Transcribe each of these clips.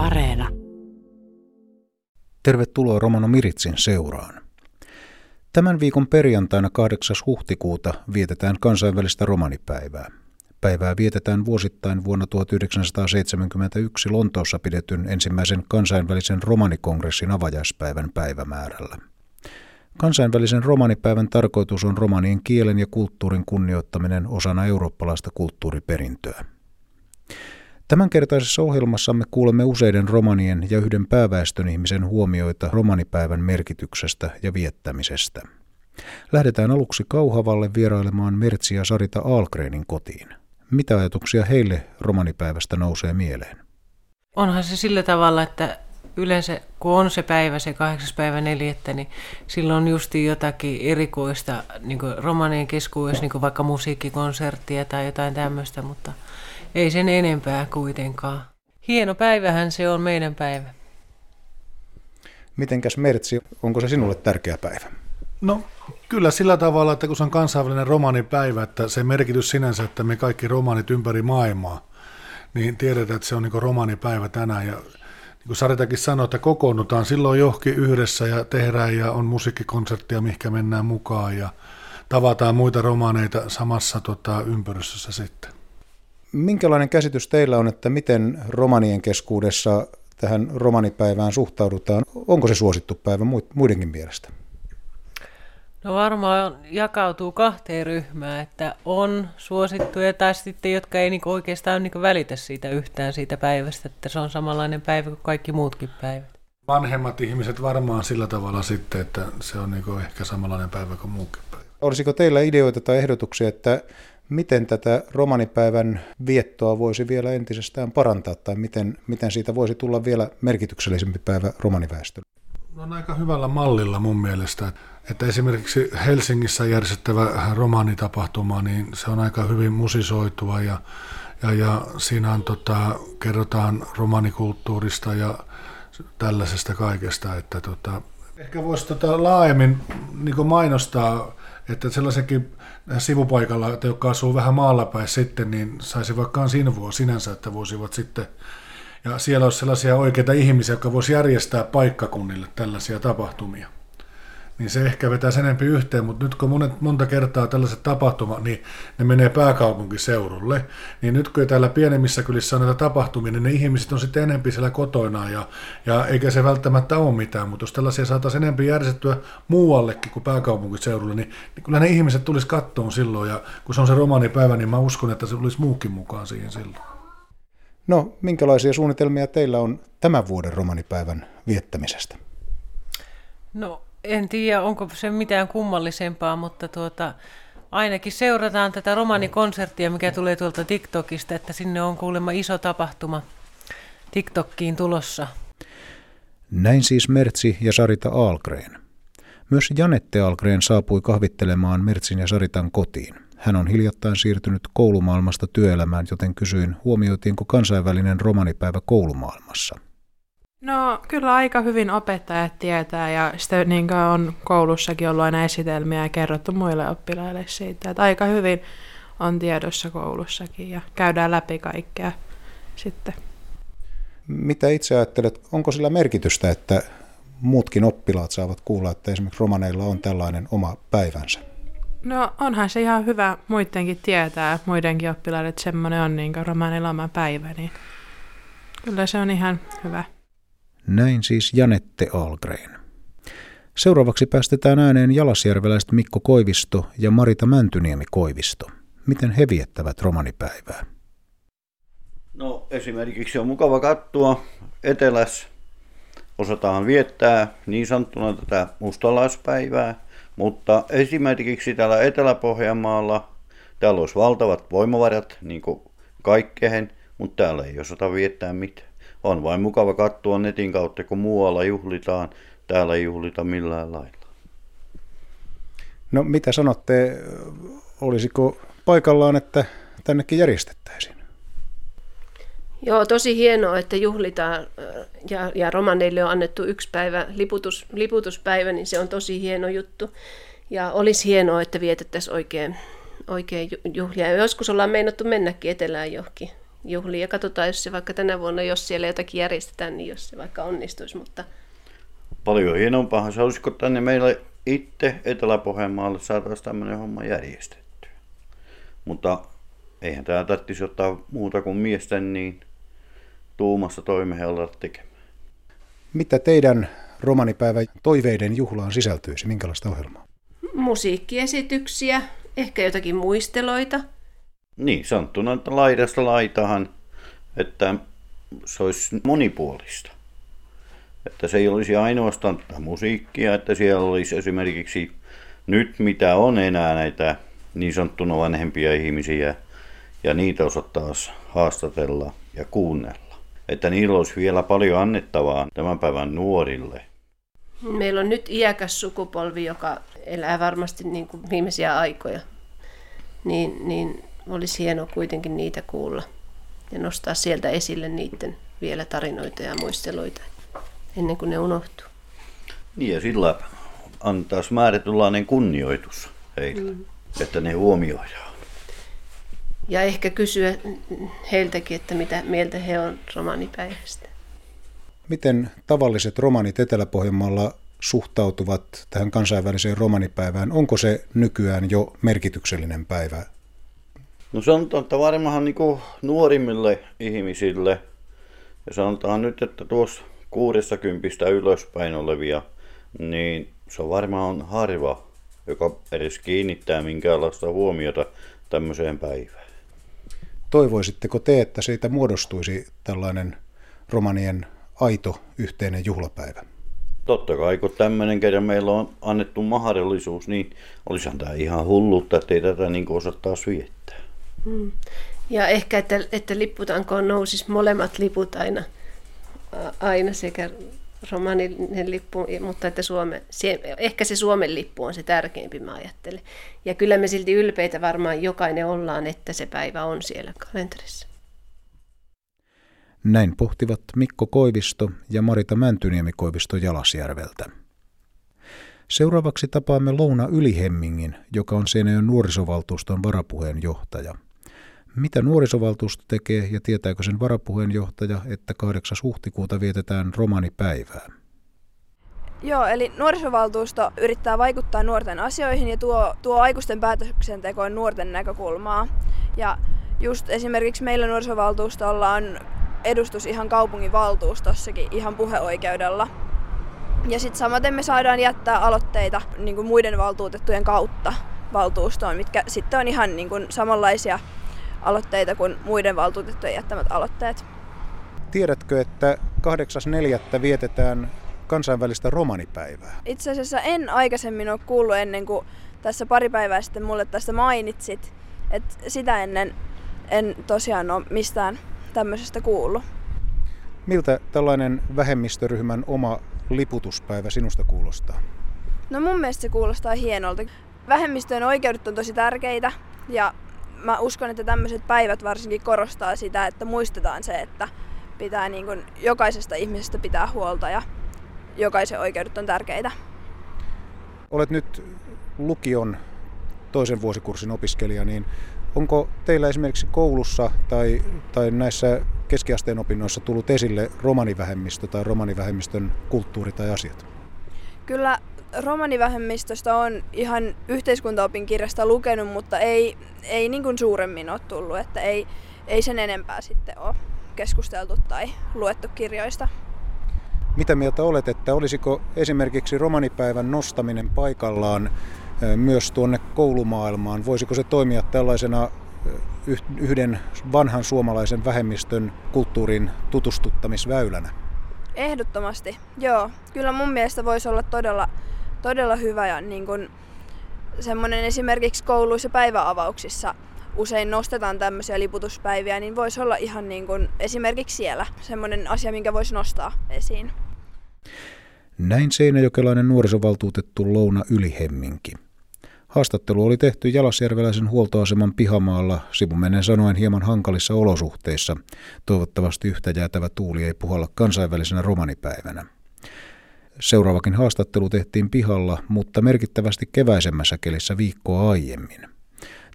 Areena. Tervetuloa Romano Miritsin seuraan. Tämän viikon perjantaina 8. huhtikuuta vietetään kansainvälistä romanipäivää. Päivää vietetään vuosittain vuonna 1971 Lontoossa pidetyn ensimmäisen kansainvälisen romanikongressin avajaispäivän päivämäärällä. Kansainvälisen romanipäivän tarkoitus on romanien kielen ja kulttuurin kunnioittaminen osana eurooppalaista kulttuuriperintöä. Tämänkertaisessa ohjelmassamme kuulemme useiden romanien ja yhden pääväestön ihmisen huomioita romanipäivän merkityksestä ja viettämisestä. Lähdetään aluksi Kauhavalle vierailemaan Mertsi ja Sarita Algrenin kotiin. Mitä ajatuksia heille romanipäivästä nousee mieleen? Onhan se sillä tavalla, että yleensä kun on se päivä, se kahdeksas päivä neljättä, niin silloin justi jotakin erikoista niin romanien keskuudessa, niin vaikka musiikkikonserttia tai jotain tämmöistä, mutta ei sen enempää kuitenkaan. Hieno päivähän se on meidän päivä. Mitenkäs Mertsi, onko se sinulle tärkeä päivä? No kyllä sillä tavalla, että kun se on kansainvälinen romanipäivä, että se merkitys sinänsä, että me kaikki romanit ympäri maailmaa, niin tiedetään, että se on niin romanipäivä tänään ja niin kuin Saritakin sanoi, että kokoonnutaan silloin johonkin yhdessä ja tehdään ja on musiikkikonserttia, mihinkä mennään mukaan ja tavataan muita romaneita samassa tota, ympärystössä sitten. Minkälainen käsitys teillä on, että miten romanien keskuudessa tähän romanipäivään suhtaudutaan? Onko se suosittu päivä muidenkin mielestä? No varmaan jakautuu kahteen ryhmään, että on suosittuja tai sitten, jotka ei niinku oikeastaan niinku välitä siitä yhtään siitä päivästä, että se on samanlainen päivä kuin kaikki muutkin päivät. Vanhemmat ihmiset varmaan sillä tavalla sitten, että se on niinku ehkä samanlainen päivä kuin muukin päivä. Olisiko teillä ideoita tai ehdotuksia, että miten tätä romanipäivän viettoa voisi vielä entisestään parantaa tai miten, miten siitä voisi tulla vielä merkityksellisempi päivä romaniväestölle? No on aika hyvällä mallilla mun mielestä, että esimerkiksi Helsingissä järjestettävä romaanitapahtuma, niin se on aika hyvin musisoitua ja, ja, ja siinä on, tota, kerrotaan romanikulttuurista ja tällaisesta kaikesta, että tota, ehkä voisi tota laajemmin niin mainostaa, että sellaisenkin sivupaikalla, että jotka asuu vähän maalla päin sitten, niin saisi vaikka sinvua sinänsä, että voisivat sitten ja siellä olisi sellaisia oikeita ihmisiä, jotka voisi järjestää paikkakunnille tällaisia tapahtumia. Niin se ehkä vetää sen enempi yhteen, mutta nyt kun monet, monta kertaa tällaiset tapahtumat, niin ne menee pääkaupunkiseudulle, niin nyt kun täällä pienemmissä kylissä on näitä tapahtumia, niin ne ihmiset on sitten enempi siellä kotoina, ja, ja eikä se välttämättä ole mitään, mutta jos tällaisia saataisiin enempi järjestettyä muuallekin kuin pääkaupunkiseudulle, niin, niin kyllä ne ihmiset tulisi kattoon silloin, ja kun se on se romaanipäivä, niin mä uskon, että se tulisi muukin mukaan siihen silloin. No, minkälaisia suunnitelmia teillä on tämän vuoden romanipäivän viettämisestä? No, en tiedä, onko se mitään kummallisempaa, mutta tuota, ainakin seurataan tätä romanikonserttia, mikä tulee tuolta TikTokista, että sinne on kuulemma iso tapahtuma TikTokkiin tulossa. Näin siis Mertsi ja Sarita Algren. Myös Janette Algren saapui kahvittelemaan Mertsin ja Saritan kotiin. Hän on hiljattain siirtynyt koulumaailmasta työelämään, joten kysyin, huomioitiinko kansainvälinen romanipäivä koulumaailmassa. No kyllä aika hyvin opettajat tietää ja sitten niin on koulussakin ollut aina esitelmiä ja kerrottu muille oppilaille siitä, että aika hyvin on tiedossa koulussakin ja käydään läpi kaikkea sitten. Mitä itse ajattelet, onko sillä merkitystä, että muutkin oppilaat saavat kuulla, että esimerkiksi romaneilla on tällainen oma päivänsä? No onhan se ihan hyvä muidenkin tietää, muidenkin oppilaille, että semmoinen on niin romanin oma päivä, niin kyllä se on ihan hyvä. Näin siis Janette Algren. Seuraavaksi päästetään ääneen jalasjärveläiset Mikko Koivisto ja Marita Mäntyniemi Koivisto. Miten he viettävät romanipäivää? No esimerkiksi on mukava katsoa etelässä. Osataan viettää niin sanottuna tätä mustalaispäivää – mutta esimerkiksi täällä Etelä-Pohjanmaalla täällä olisi valtavat voimavarat niin kuin kaikkeen, mutta täällä ei osata viettää mitään. On vain mukava katsoa netin kautta, kun muualla juhlitaan, täällä ei juhlita millään lailla. No mitä sanotte, olisiko paikallaan, että tännekin järjestettäisiin? Joo, tosi hienoa, että juhlitaan ja, ja romaneille on annettu yksi päivä, liputus, liputuspäivä, niin se on tosi hieno juttu. Ja olisi hienoa, että vietettäisiin oikein, oikein juhlia. Ja joskus ollaan meinattu mennäkin etelään johonkin, juhlia. Ja katsotaan, jos se vaikka tänä vuonna, jos siellä jotakin järjestetään, niin jos se vaikka onnistuisi. Mutta... Paljon hienompaa se olisiko tänne meille itse Etelä-Pohjanmaalle saataisiin tämmöinen homma järjestettyä. Mutta eihän tämä tarvitsisi ottaa muuta kuin miesten niin tuumassa toimeen olla tekemään. Mitä teidän romanipäivän toiveiden juhlaan sisältyisi? Minkälaista ohjelmaa? Musiikkiesityksiä, ehkä jotakin muisteloita. Niin, sanottuna, että laidasta laitahan, että se olisi monipuolista. Että se ei olisi ainoastaan tätä musiikkia, että siellä olisi esimerkiksi nyt mitä on enää näitä niin sanottuna vanhempia ihmisiä, ja niitä osattaisi haastatella ja kuunnella. Että niillä olisi vielä paljon annettavaa tämän päivän nuorille. Meillä on nyt iäkäs sukupolvi, joka elää varmasti niin kuin viimeisiä aikoja. Niin, niin olisi hienoa kuitenkin niitä kuulla ja nostaa sieltä esille niiden vielä tarinoita ja muisteluita ennen kuin ne unohtuu. Niin ja sillä antaisi määrätynlainen kunnioitus heille, mm. että ne huomioidaan. Ja ehkä kysyä heiltäkin, että mitä mieltä he on romanipäivästä. Miten tavalliset romanit Etelä-Pohjanmaalla suhtautuvat tähän kansainväliseen romanipäivään? Onko se nykyään jo merkityksellinen päivä? No sanotaan, että varmaan niin nuorimmille ihmisille, ja sanotaan nyt, että tuossa 60 ylöspäin olevia, niin se on varmaan harva, joka edes kiinnittää minkäänlaista huomiota tämmöiseen päivään. Toivoisitteko te, että siitä muodostuisi tällainen romanien aito yhteinen juhlapäivä? Totta kai, kun tämmöinen kerran meillä on annettu mahdollisuus, niin olisihan tämä ihan hullutta, että ei tätä niin osattaa viettää. Hmm. Ja ehkä, että, että lipputankoon nousisi molemmat liput aina, aina sekä romaninen lippu, mutta että Suome, se, ehkä se Suomen lippu on se tärkeimpi, mä ajattelen. Ja kyllä me silti ylpeitä varmaan jokainen ollaan, että se päivä on siellä kalenterissa. Näin pohtivat Mikko Koivisto ja Marita Mäntyniemi Koivisto Jalasjärveltä. Seuraavaksi tapaamme Louna Ylihemmingin, joka on Seinäjön nuorisovaltuuston varapuheenjohtaja. Mitä nuorisovaltuusto tekee ja tietääkö sen varapuheenjohtaja, että 8. huhtikuuta vietetään romanipäivää? Joo, eli nuorisovaltuusto yrittää vaikuttaa nuorten asioihin ja tuo, tuo aikuisten päätöksentekoon nuorten näkökulmaa. Ja just esimerkiksi meillä nuorisovaltuustolla on edustus ihan kaupungin valtuustossakin ihan puheoikeudella. Ja sitten samaten me saadaan jättää aloitteita niin kuin muiden valtuutettujen kautta valtuustoon, mitkä sitten on ihan niin kuin samanlaisia aloitteita kuin muiden valtuutettujen jättämät aloitteet. Tiedätkö, että 8.4. vietetään kansainvälistä romanipäivää? Itse asiassa en aikaisemmin ole kuullut ennen kuin tässä pari päivää sitten mulle tästä mainitsit. että sitä ennen en tosiaan ole mistään tämmöisestä kuullut. Miltä tällainen vähemmistöryhmän oma liputuspäivä sinusta kuulostaa? No mun mielestä se kuulostaa hienolta. Vähemmistöjen oikeudet on tosi tärkeitä ja mä uskon, että tämmöiset päivät varsinkin korostaa sitä, että muistetaan se, että pitää niin kuin jokaisesta ihmisestä pitää huolta ja jokaisen oikeudet on tärkeitä. Olet nyt lukion toisen vuosikurssin opiskelija, niin Onko teillä esimerkiksi koulussa tai, tai näissä keskiasteen opinnoissa tullut esille romanivähemmistö tai romanivähemmistön kulttuuri tai asiat? Kyllä romanivähemmistöstä on ihan yhteiskuntaopin kirjasta lukenut, mutta ei, ei niin kuin suuremmin ole tullut, että ei, ei sen enempää sitten ole keskusteltu tai luettu kirjoista. Mitä mieltä olet, että olisiko esimerkiksi romanipäivän nostaminen paikallaan myös tuonne koulumaailmaan. Voisiko se toimia tällaisena yhden vanhan suomalaisen vähemmistön kulttuurin tutustuttamisväylänä? Ehdottomasti, joo. Kyllä mun mielestä voisi olla todella, todella hyvä ja niin kuin semmoinen esimerkiksi kouluissa päiväavauksissa usein nostetaan tämmöisiä liputuspäiviä, niin voisi olla ihan niin kuin esimerkiksi siellä semmoinen asia, minkä voisi nostaa esiin. Näin seinäjokelainen nuorisovaltuutettu Louna Ylihemminki. Haastattelu oli tehty Jalasjärveläisen huoltoaseman pihamaalla, sivumennen sanoen hieman hankalissa olosuhteissa. Toivottavasti yhtä jäätävä tuuli ei puhalla kansainvälisenä romanipäivänä. Seuraavakin haastattelu tehtiin pihalla, mutta merkittävästi keväisemmässä kelissä viikkoa aiemmin.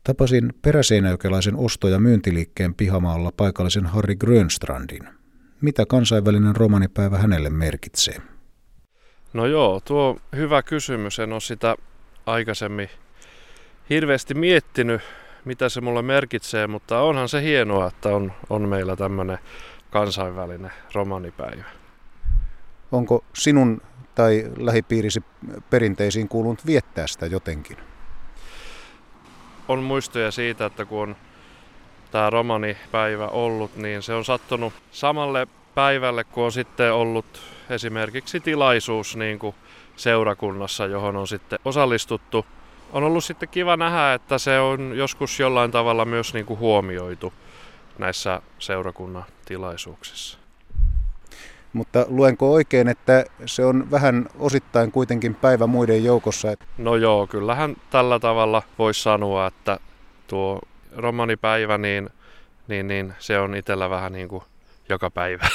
Tapasin peräseinäjokelaisen osto- ja myyntiliikkeen pihamaalla paikallisen Harri Grönstrandin. Mitä kansainvälinen romanipäivä hänelle merkitsee? No joo, tuo hyvä kysymys. En ole sitä aikaisemmin hirveästi miettinyt, mitä se mulle merkitsee, mutta onhan se hienoa, että on, on meillä tämmöinen kansainvälinen romanipäivä. Onko sinun tai lähipiirisi perinteisiin kuulunut viettää sitä jotenkin? On muistoja siitä, että kun on tämä romanipäivä ollut, niin se on sattunut samalle päivälle, kun on sitten ollut esimerkiksi tilaisuus niin kuin seurakunnassa, johon on sitten osallistuttu. On ollut sitten kiva nähdä, että se on joskus jollain tavalla myös niin kuin huomioitu näissä seurakunnan tilaisuuksissa. Mutta luenko oikein, että se on vähän osittain kuitenkin päivä muiden joukossa? No joo, kyllähän tällä tavalla voisi sanoa, että tuo romanipäivä, niin, niin, niin se on itsellä vähän niin kuin joka päivä.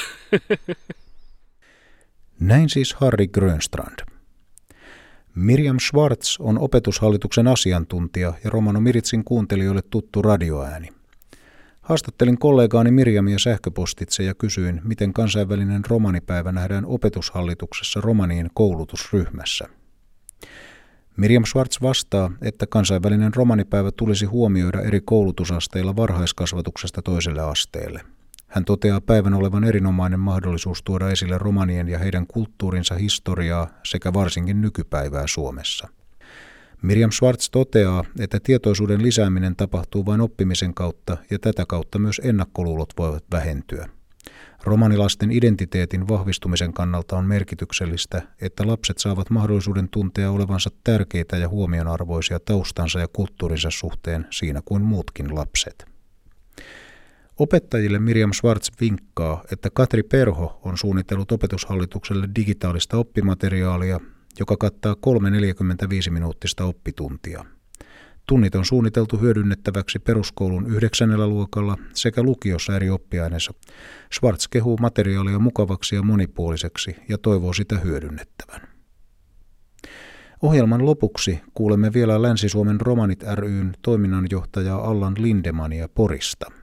Näin siis Harry Grönstrand. Miriam Schwartz on opetushallituksen asiantuntija ja Romano Miritsin kuuntelijoille tuttu radioääni. Haastattelin kollegaani Mirjamia sähköpostitse ja kysyin, miten kansainvälinen romanipäivä nähdään opetushallituksessa romanien koulutusryhmässä. Miriam Schwartz vastaa, että kansainvälinen romanipäivä tulisi huomioida eri koulutusasteilla varhaiskasvatuksesta toiselle asteelle. Hän toteaa päivän olevan erinomainen mahdollisuus tuoda esille romanien ja heidän kulttuurinsa historiaa sekä varsinkin nykypäivää Suomessa. Miriam Schwartz toteaa, että tietoisuuden lisääminen tapahtuu vain oppimisen kautta ja tätä kautta myös ennakkoluulot voivat vähentyä. Romanilasten identiteetin vahvistumisen kannalta on merkityksellistä, että lapset saavat mahdollisuuden tuntea olevansa tärkeitä ja huomionarvoisia taustansa ja kulttuurinsa suhteen siinä kuin muutkin lapset. Opettajille Miriam Schwartz vinkkaa, että Katri Perho on suunnitellut opetushallitukselle digitaalista oppimateriaalia, joka kattaa kolme 45-minuuttista oppituntia. Tunnit on suunniteltu hyödynnettäväksi peruskoulun yhdeksännellä luokalla sekä lukiossa eri oppiaineissa. Schwartz kehuu materiaalia mukavaksi ja monipuoliseksi ja toivoo sitä hyödynnettävän. Ohjelman lopuksi kuulemme vielä Länsi-Suomen Romanit ryn toiminnanjohtajaa Allan Lindemania Porista –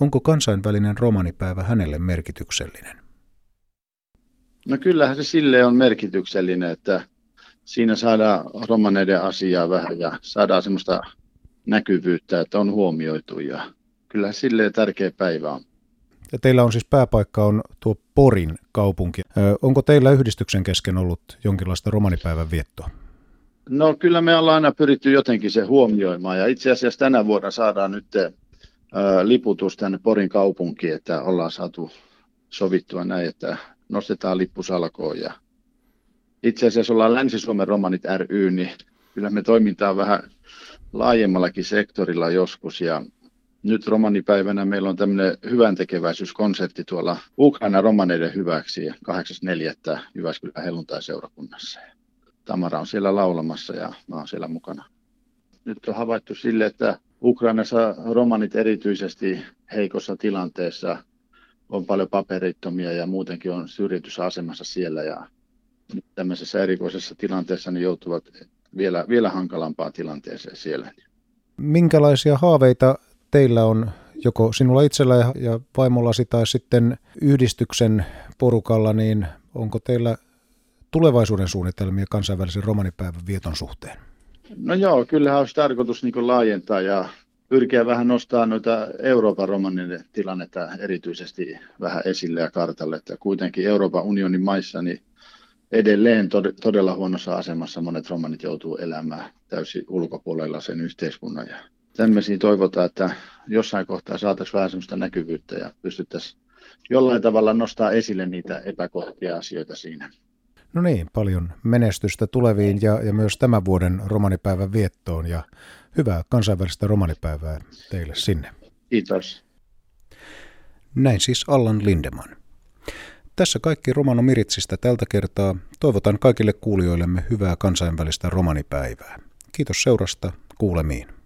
Onko kansainvälinen romanipäivä hänelle merkityksellinen? No kyllähän se sille on merkityksellinen, että siinä saadaan romaneiden asiaa vähän ja saadaan semmoista näkyvyyttä, että on huomioitu ja kyllä sille tärkeä päivä on. Ja teillä on siis pääpaikka on tuo Porin kaupunki. Ö, onko teillä yhdistyksen kesken ollut jonkinlaista romanipäivän viettoa? No kyllä me ollaan aina pyritty jotenkin se huomioimaan ja itse asiassa tänä vuonna saadaan nyt liputus tänne Porin kaupunkiin, että ollaan saatu sovittua näin, että nostetaan lippusalkoon. Ja itse asiassa ollaan Länsi-Suomen romanit ry, niin kyllä me toimintaa vähän laajemmallakin sektorilla joskus. Ja nyt romanipäivänä meillä on tämmöinen hyvän tekeväisyyskonsertti tuolla Ukraina romaneiden hyväksi 8.4. Jyväskylän helluntai-seurakunnassa. Tamara on siellä laulamassa ja mä oon siellä mukana. Nyt on havaittu sille, että Ukrainassa romanit erityisesti heikossa tilanteessa on paljon paperittomia ja muutenkin on syrjitysasemassa siellä ja tämmöisessä erikoisessa tilanteessa niin joutuvat vielä, vielä hankalampaan tilanteeseen siellä. Minkälaisia haaveita teillä on joko sinulla itsellä ja, ja vaimollasi tai sitten yhdistyksen porukalla, niin onko teillä tulevaisuuden suunnitelmia kansainvälisen romanipäivän vieton suhteen? No joo, kyllähän olisi tarkoitus niin laajentaa ja pyrkiä vähän nostaa noita Euroopan romanien tilannetta erityisesti vähän esille ja kartalle, että kuitenkin Euroopan unionin maissa niin edelleen todella huonossa asemassa monet romanit joutuu elämään täysin ulkopuolella sen yhteiskunnan. Ja tämmöisiä toivotaan, että jossain kohtaa saataisiin vähän sellaista näkyvyyttä ja pystyttäisiin jollain tavalla nostaa esille niitä epäkohtia asioita siinä. No niin, paljon menestystä tuleviin ja, ja myös tämän vuoden romanipäivän viettoon ja hyvää kansainvälistä romanipäivää teille sinne. Kiitos. Näin siis Allan Lindeman. Tässä kaikki Romano Miritsistä tältä kertaa. Toivotan kaikille kuulijoillemme hyvää kansainvälistä romanipäivää. Kiitos seurasta. Kuulemiin.